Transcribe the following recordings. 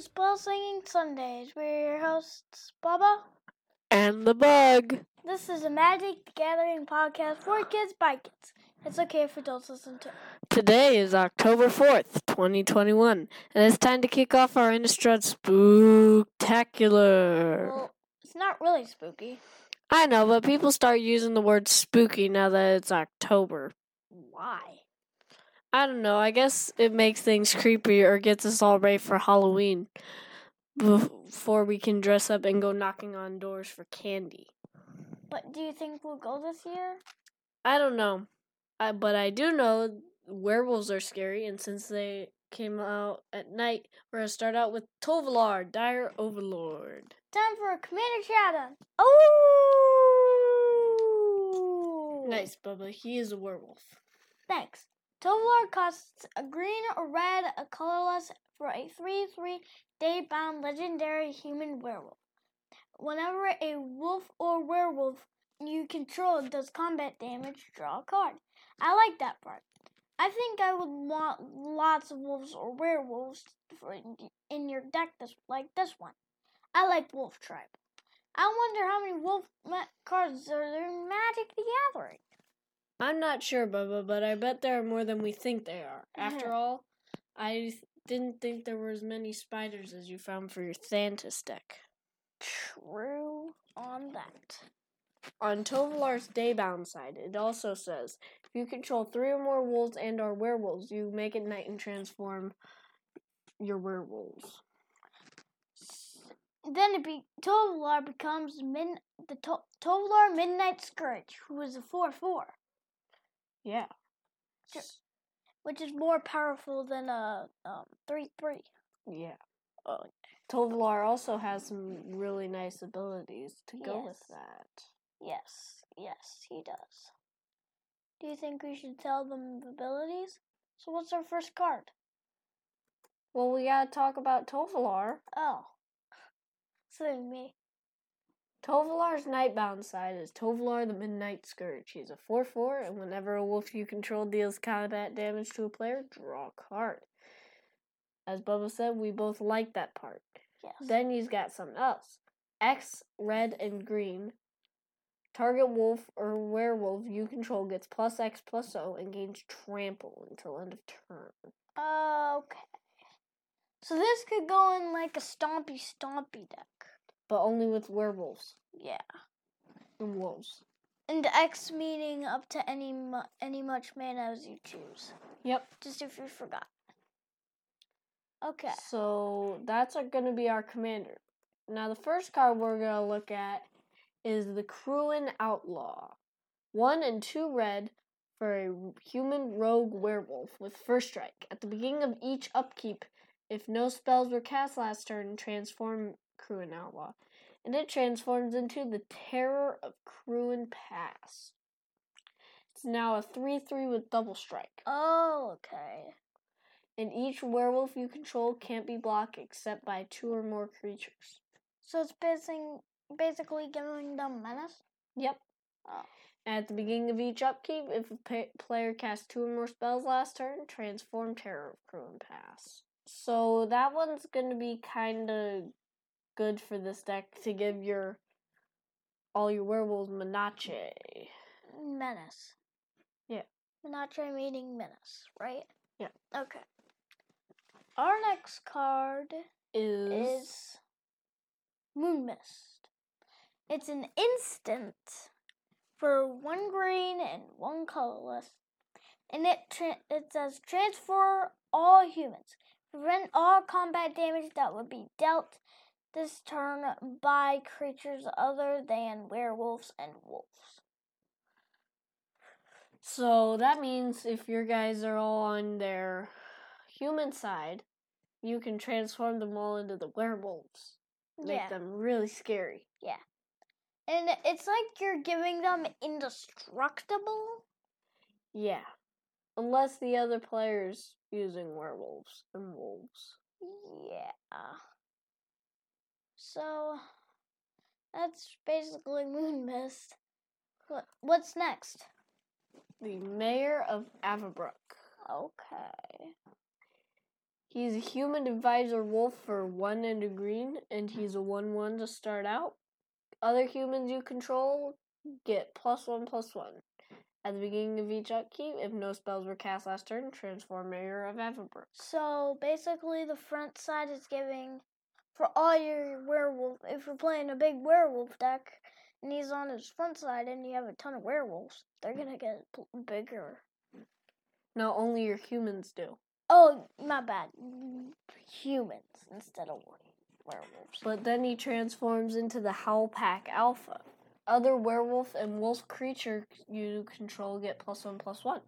Spell Slinging Sundays. We're your hosts, Bubba. And the bug. This is a Magic the Gathering podcast for kids by kids. It's okay if adults listen to. Today is October 4th, 2021, and it's time to kick off our Innistrad Spooktacular. Well, it's not really spooky. I know, but people start using the word spooky now that it's October. Why? I don't know, I guess it makes things creepy or gets us all ready for Halloween before we can dress up and go knocking on doors for candy. But do you think we'll go this year? I don't know. I, but I do know werewolves are scary, and since they came out at night, we're going to start out with Tovolar, Dire Overlord. Time for a Commander Showdown. Oh! Nice, Bubba. He is a werewolf. Thanks. Tovolar costs a green, a red, a colorless for a 3 3 day bound legendary human werewolf. Whenever a wolf or werewolf you control does combat damage, draw a card. I like that part. I think I would want lots of wolves or werewolves in your deck this like this one. I like Wolf Tribe. I wonder how many wolf cards are there in Magic the Gathering. I'm not sure, Bubba, but I bet there are more than we think there are. After all, I didn't think there were as many spiders as you found for your Thantis deck. True on that. On Tovolar's Daybound side, it also says if you control three or more wolves and or werewolves, you make it night and transform your werewolves. Then it be Tovolar becomes min the to- Tovolar Midnight Scourge, who is a four four. Yeah. Which is more powerful than a um, three three. Yeah. Oh, also has some really nice abilities to go Yes. with that. Yes, yes, he does. Do you think we should tell them the abilities? So what's our first card? Well, we gotta talk about Tovolar. Oh. Silly me. Tovolar's Nightbound side is Tovolar the Midnight Scourge. He's a 4 4, and whenever a wolf you control deals combat damage to a player, draw a card. As Bubba said, we both like that part. Yes. Then he's got something else. X, red, and green. Target wolf or werewolf you control gets plus X plus O and gains trample until end of turn. okay. So this could go in like a stompy stompy deck. But only with werewolves Yeah. and wolves. And X meaning up to any mu- any much mana as you choose. Yep. Just if you forgot. Okay. So that's gonna be our commander. Now the first card we're gonna look at is the Kruin Outlaw. One and two red for a human rogue werewolf with first strike. At the beginning of each upkeep, if no spells were cast last turn, transform Kruin Outlaw. And it transforms into the Terror of Kruin Pass. It's now a 3 3 with double strike. Oh, okay. And each werewolf you control can't be blocked except by two or more creatures. So it's basing, basically giving them menace. Yep. Oh. At the beginning of each upkeep, if a pa- player casts two or more spells last turn, transform Terror of Kruin Pass. So that one's gonna be kind of good for this deck to give your all your werewolves Menache. Menace. Yeah. Menache meaning menace, right? Yeah. Okay. Our next card Is, is Moon Mist. It's an instant for one green and one colorless, and it tra- it says transfer all humans. Prevent all combat damage that would be dealt this turn by creatures other than werewolves and wolves. so that means if your guys are all on their human side, you can transform them all into the werewolves. Make yeah. them really scary. Yeah. And it's like you're giving them indestructible. Yeah. Unless the other player's using werewolves and wolves. Yeah. So that's basically Moon Mist. What what's next? The mayor of Avabruck. Okay. He's a human advisor wolf for one and a green, and he's a 1 1 to start out. Other humans you control get plus 1 plus 1. At the beginning of each upkeep, if no spells were cast last turn, transform Mayor of Avabruck. So basically, the front side is giving for all your werewolf. If you're playing a big werewolf deck and he's on his front side and you have a ton of werewolves, they're gonna get bigger. No, only your humans do. Oh, my bad. Humans instead of werewolves. But then he transforms into the Howl Pack Alpha. Other werewolf and wolf creature you control get plus one plus one.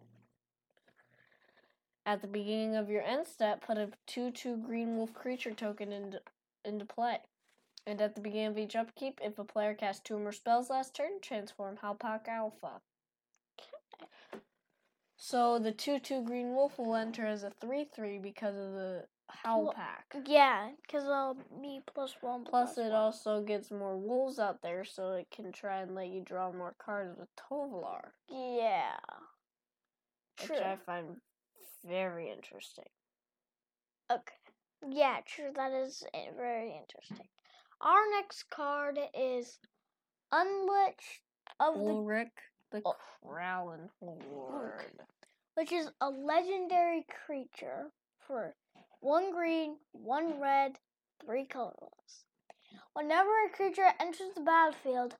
At the beginning of your end step, put a 2 2 green wolf creature token into, into play. And at the beginning of each upkeep, if a player casts two or more spells last turn, transform Howlpack Alpha. So the 2 2 green wolf will enter as a 3 3 because of the Howl Pack. Yeah, because it'll um, be plus one. Plus, it one. also gets more wolves out there, so it can try and let you draw more cards with Tovolar, Yeah. True. which I find very interesting. Okay. Yeah, true. That is eh, very interesting. Our next card is Unleashed of the, Ulrich the Oh. Krallen Horde. which is a legendary creature for one green, one red, three colorless. Whenever a creature enters the battlefield,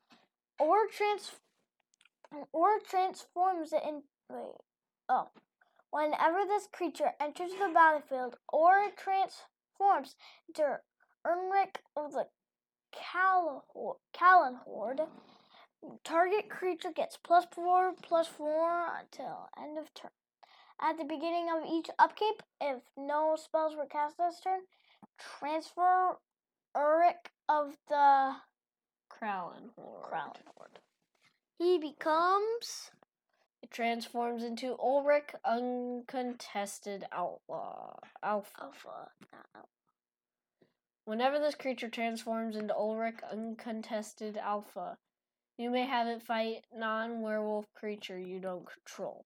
or trans or transforms it in wait oh whenever this creature enters the battlefield or transforms into Ernric of the Krallen Horde, target creature gets plus four plus four until end of turn. At the beginning of each upkeep, if no spells were cast this turn, transfer Ulrich of the Krallen Horde. Crown Horde. He becomes transforms into Ulrich Uncontested Outlaw. Alpha. Alpha. not Alpha. Whenever this creature transforms into Ulrich Uncontested Alpha, you may have it fight non werewolf creature you don't control.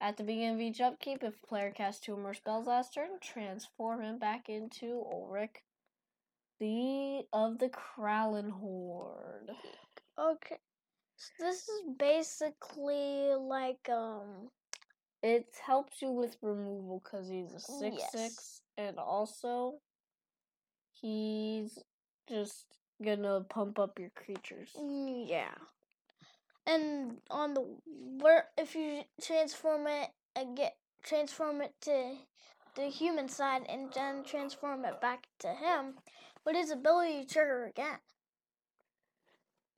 At the beginning of each upkeep, if a player casts two or more spells last turn, transform him back into Ulrich, the of the Krallen Horde. Okay. So this is basically like um It helps you with removal because he's a six Yes. six, and also he's just gonna pump up your creatures. mm, yeah. And on the where if you transform it and get transform it to the human side and then transform it back to him, would his ability trigger again?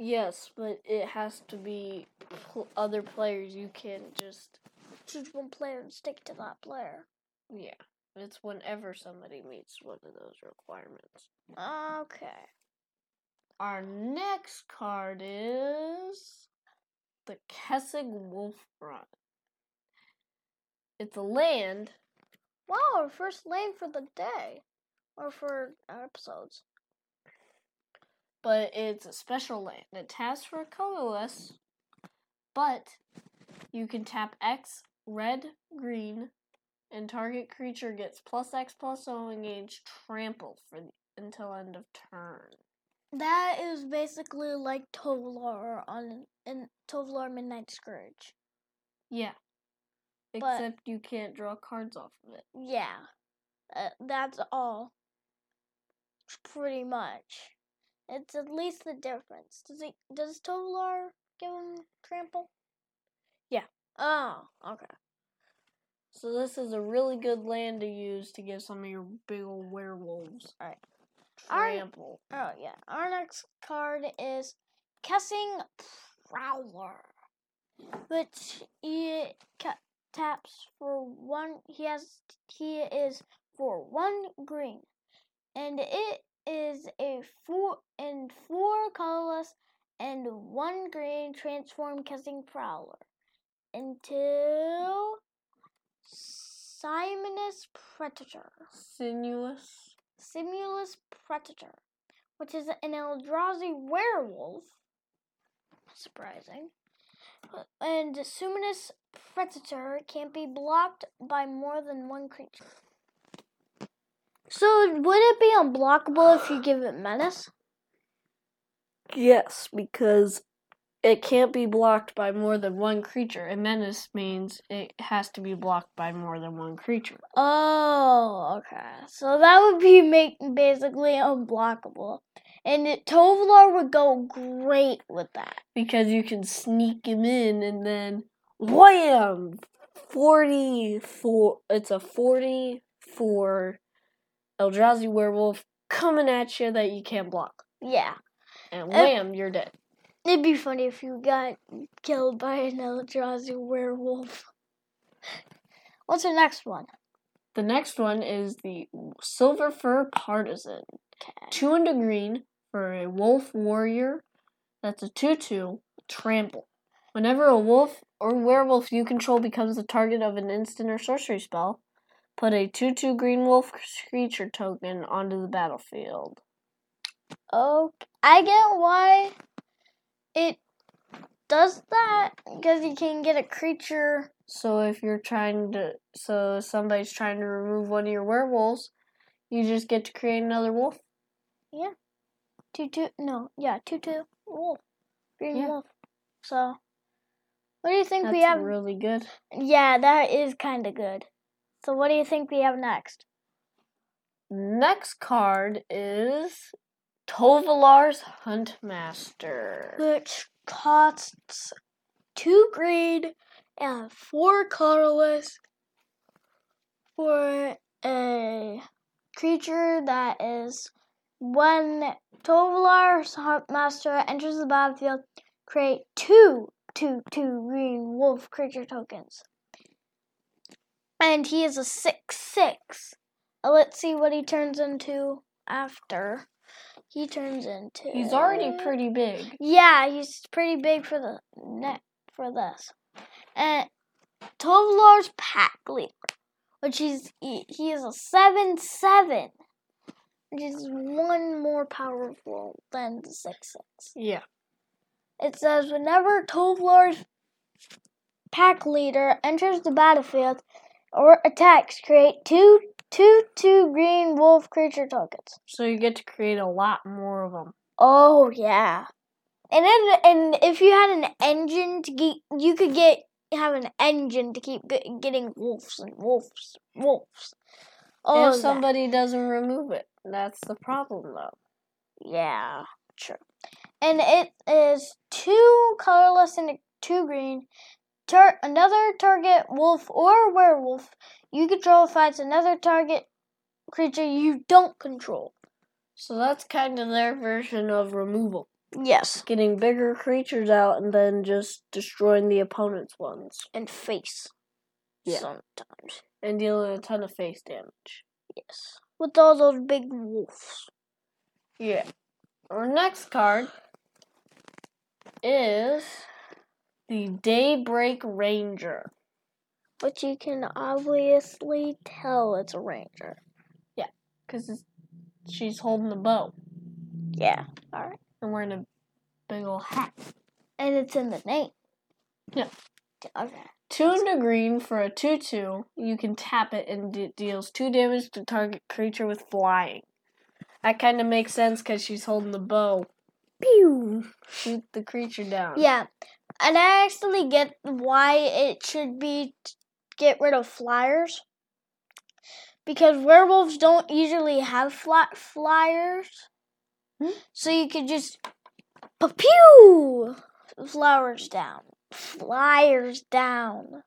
Yes, but it has to be pl- other players. You can't just Choose one player and stick to that player. yeah. It's whenever somebody meets one of those requirements. Okay. Our next card is the Kessig Wolf Run. It's a land Wow, our first land for the day. Or for our episodes. But it's a special land. It taps for colorless, but you can tap X, red, green, and target creature gets plus X plus O engage trample for the, until end of turn. That is basically like Tovolar on in Tovolar Midnight Scourge. Yeah. But- Except you can't draw cards off of it. Yeah, uh, that's all. Pretty much. It's at least the difference. Does it? Does Tovolar give him trample? Yeah. Oh, okay. So this is a really good land to use to give some of your big old werewolves. Alright. Alright. Trample. Oh yeah. Our next card is Kessig Prowler, which he taps for one. He has he is for one green, and it is a four and four colorless and one green transform Kessig Prowler into Simonus Predator. Sinuous. Simulus Predator, which is an Eldrazi werewolf. Surprising. And Suminous Predator can't be blocked by more than one creature. So would it be unblockable if you give it menace? Yes, because it can't be blocked by more than one creature. And menace means it has to be blocked by more than one creature. Oh, okay. So that would be make basically unblockable. And it, Tovolar would go great with that. Because you can sneak him in and then wham! 44. It's a 44 Eldrazi werewolf coming at you that you can't block. Yeah. And wham, you're dead. It'd be funny if you got killed by an Eldrazi werewolf. What's the next one? The next one is the Silver Fur Partisan. Okay. Two and a green for a wolf warrior. That's a 2 2 trample. Whenever a wolf or werewolf you control becomes the target of an instant or sorcery spell, put a 2 2 green wolf creature token onto the battlefield. Oh, I get why it does that because you can get a creature. So if you're trying to, so somebody's trying to remove one of your werewolves, you just get to create another wolf. Yeah, Two two no yeah two two wolf green Yeah. wolf. So what do you think That's we have? really good. Yeah, that is kind of good. So what do you think we have next? Next card is Tovolar's Huntmaster. Which costs two green and four colorless for a creature that is when Tovolar's Huntmaster enters the battlefield, create two two two green wolf creature tokens. And he is a six six. Uh, Let's see what he turns into after. He turns into He's already pretty big. yeah, he's pretty big for the net for this. And Tovolar's pack leader, which is he, he is a seven seven, which is one more powerful than the six six. Yeah. It says whenever Tovolar's pack leader enters the battlefield or attacks, create two two two green wolf creature tokens. So you get to create a lot more of them. Oh yeah, and then and if you had an engine to get, you could get have an engine to keep getting wolves and wolves, wolves. All if oh, that. somebody doesn't remove it, that's the problem, though. Yeah, true. And it is two colorless and two green. Tar- another target wolf or werewolf you control fights another target creature you don't control. So that's kind of their version of removal. Yes. Getting bigger creatures out and then just destroying the opponent's ones. And face. Yeah. Sometimes. And dealing a ton of face damage. Yes. With all those big wolves. Yeah. Our next card is the Daybreak Ranger. But you can obviously tell it's a ranger. Yeah, because she's holding the bow Yeah. Alright. and wearing a big old hat. And it's in the name. Yeah. Okay. Two and a green for a 2 2. You can tap it and it deals 2 damage to target creature with flying. That kind of makes sense because she's holding the bow. Pew! Shoot the creature down. Yeah, and I actually get why it should be get rid of flyers because werewolves don't usually have fly- flyers, Hmm? so you could just pew flowers down, flyers down.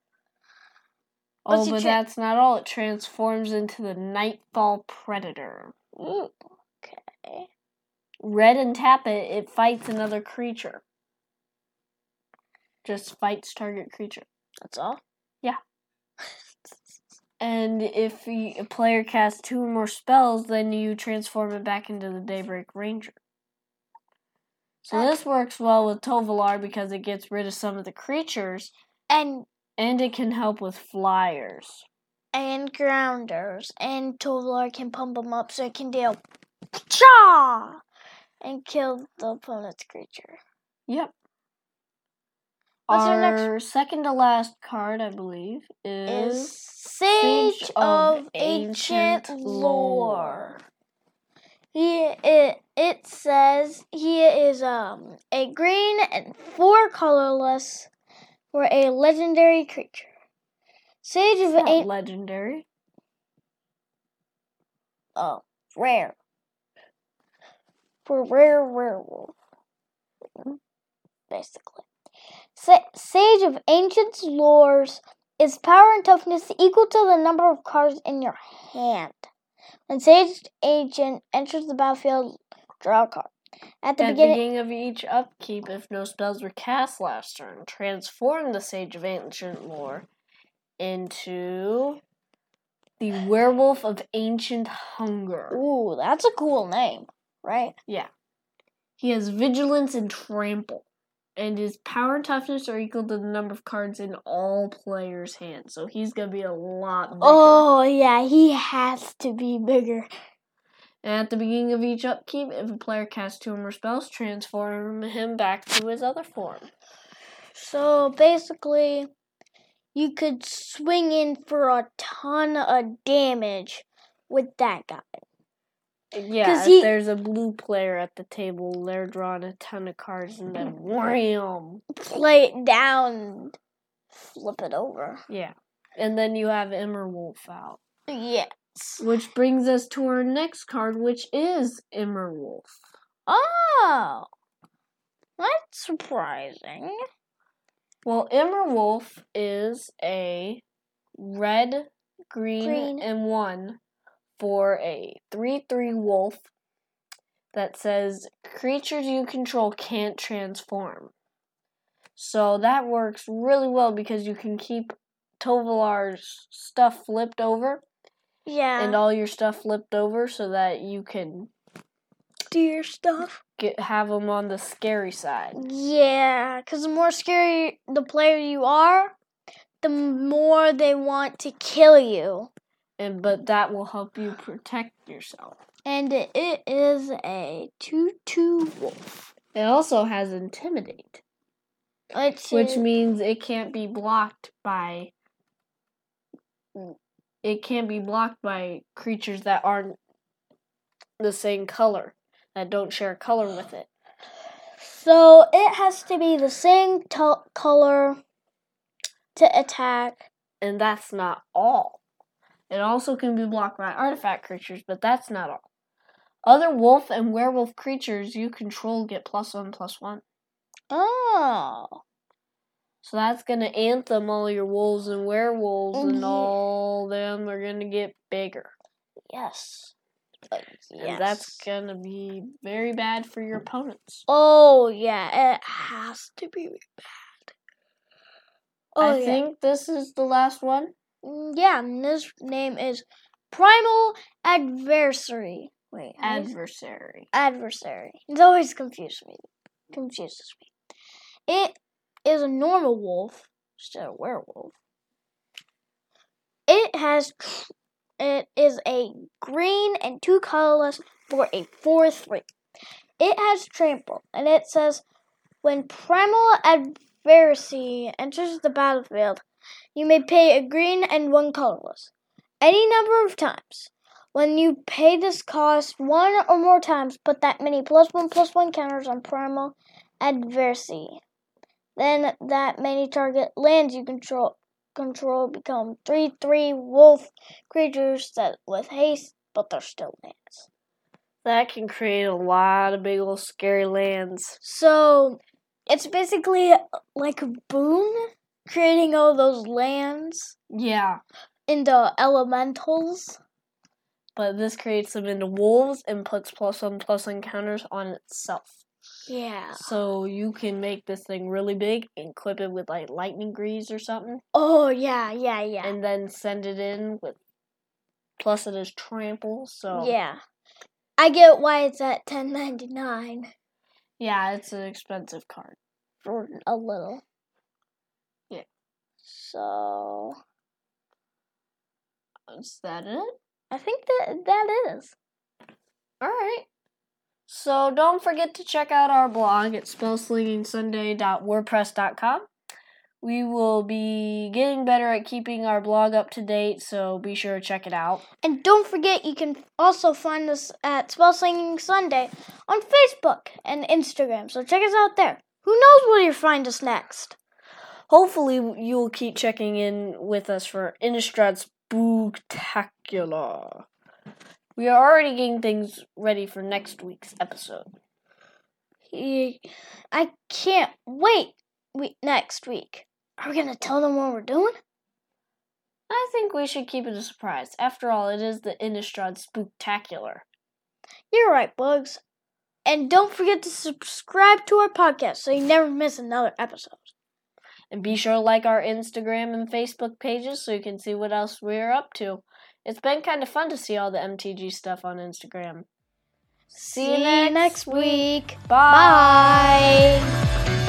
Oh, but tra- that's not all. It transforms into the Nightfall Predator. Ooh, okay. Red and tap it, it fights another creature. Just fights target creature. That's all. Yeah. and if a player casts two or more spells, then you transform it back into the Daybreak Ranger. So Okay. this works well with Tovolar because it gets rid of some of the creatures, And and it can help with flyers. and grounders and Tovolar can pump them up so it can deal cha and kill the opponent's creature. Yep. What's our second to last card, I believe, is, is Sage, Sage of, of Ancient, Ancient Lore. He it it says he is um a green and four colorless for a legendary creature. Sage of Ancient legendary. oh rare for rare werewolf basically. Sa- Sage of Ancient Lores is power and toughness equal to the number of cards in your hand. When Sage Agent enters the battlefield, draw a card. At the At beginning, beginning of each upkeep, if no spells were cast last turn, transform the Sage of Ancient Lore into the Werewolf of Ancient Hunger. ooh, that's a cool name, right? Yeah. He has vigilance and trample. And his power and toughness are equal to the number of cards in all players' hands. So he's gonna be a lot bigger. Oh yeah, he has to be bigger. And at the beginning of each upkeep, if a player casts two or more spells, transform him back to his other form. So basically, you could swing in for a ton of damage with that guy. Yeah, if he- there's a blue player at the table, they're drawing a ton of cards and then wham! Play it down, flip it over. Yeah. And then you have Immerwolf out. Yes. Which brings us to our next card, which is Immerwolf. Oh, that's surprising. Well, Immerwolf is a red, green, Green. and one for a 3 3 wolf that says creatures you control can't transform. So that works really well because you can keep Tovolar's stuff flipped over Yeah. and all your stuff flipped over so that you can do your stuff. get have them on the scary side. Yeah, because the more scary the player you are, the more they want to kill you. And but that will help you protect yourself. And it is a 2 2 wolf. It also has intimidate. Which, which means it can't be blocked by it can't be blocked by creatures that aren't the same color that don't share color with it So it has to be the same to- color to attack. and that's not all it also can be blocked by artifact creatures but that's not all other wolf and werewolf creatures you control get plus one plus one Oh. so that's gonna anthem all your wolves and werewolves and Yeah. all them are gonna get bigger Yes. Uh, And that's gonna be very bad for your opponents. Oh yeah, it has to be bad. Oh I yeah. think this is the last one. Mm, yeah. This name is Primal Adversary. Wait, Adversary. adversary. It always confuses me. Confuses me. It is a normal wolf instead of werewolf. It has. It is a green and two colorless for a four three. It has trample, and it says when primal adversary enters the battlefield, you may pay a green and one colorless any number of times. When you pay this cost one or more times, put that many plus one plus one counters on primal adversity. Then that many target lands you control control become three three wolf creatures that with haste, but they're still lands. That can create a lot of big old scary lands. So it's basically like a boon, creating all those lands Yeah. into elementals. But this creates them into wolves and puts plus one plus one counters on itself. Yeah. So you can make this thing really big and equip it with like lightning greaves or something. Oh yeah, yeah, yeah. And then send it in with plus it is trample, so Yeah. I get why it's at ten ninety nine yeah, it's an expensive card. for a little. So Is that it? I think that that is. All right. So don't forget to check out our blog at spellslingingsunday.wordpress.com. We will be getting better at keeping our blog up to date, so be sure to check it out. And don't forget, you can also find us at Spell Slinging Sunday on Facebook and Instagram. So check us out there. Who knows where you'll find us next? Hopefully, you'll keep checking in with us for Innistrad Spooktacular. We are already getting things ready for next week's episode. I can't wait we, next week. Are we going to tell them what we're doing? I think we should keep it a surprise. After all, it is the Innistrad Spooktacular. You're right, Bugs. And don't forget to subscribe to our podcast so you never miss another episode. And be sure to like our Instagram and Facebook pages so you can see what else we're up to. It's been kind of fun to see all the MTG stuff on Instagram. See, see you next, next week. Bye. Bye.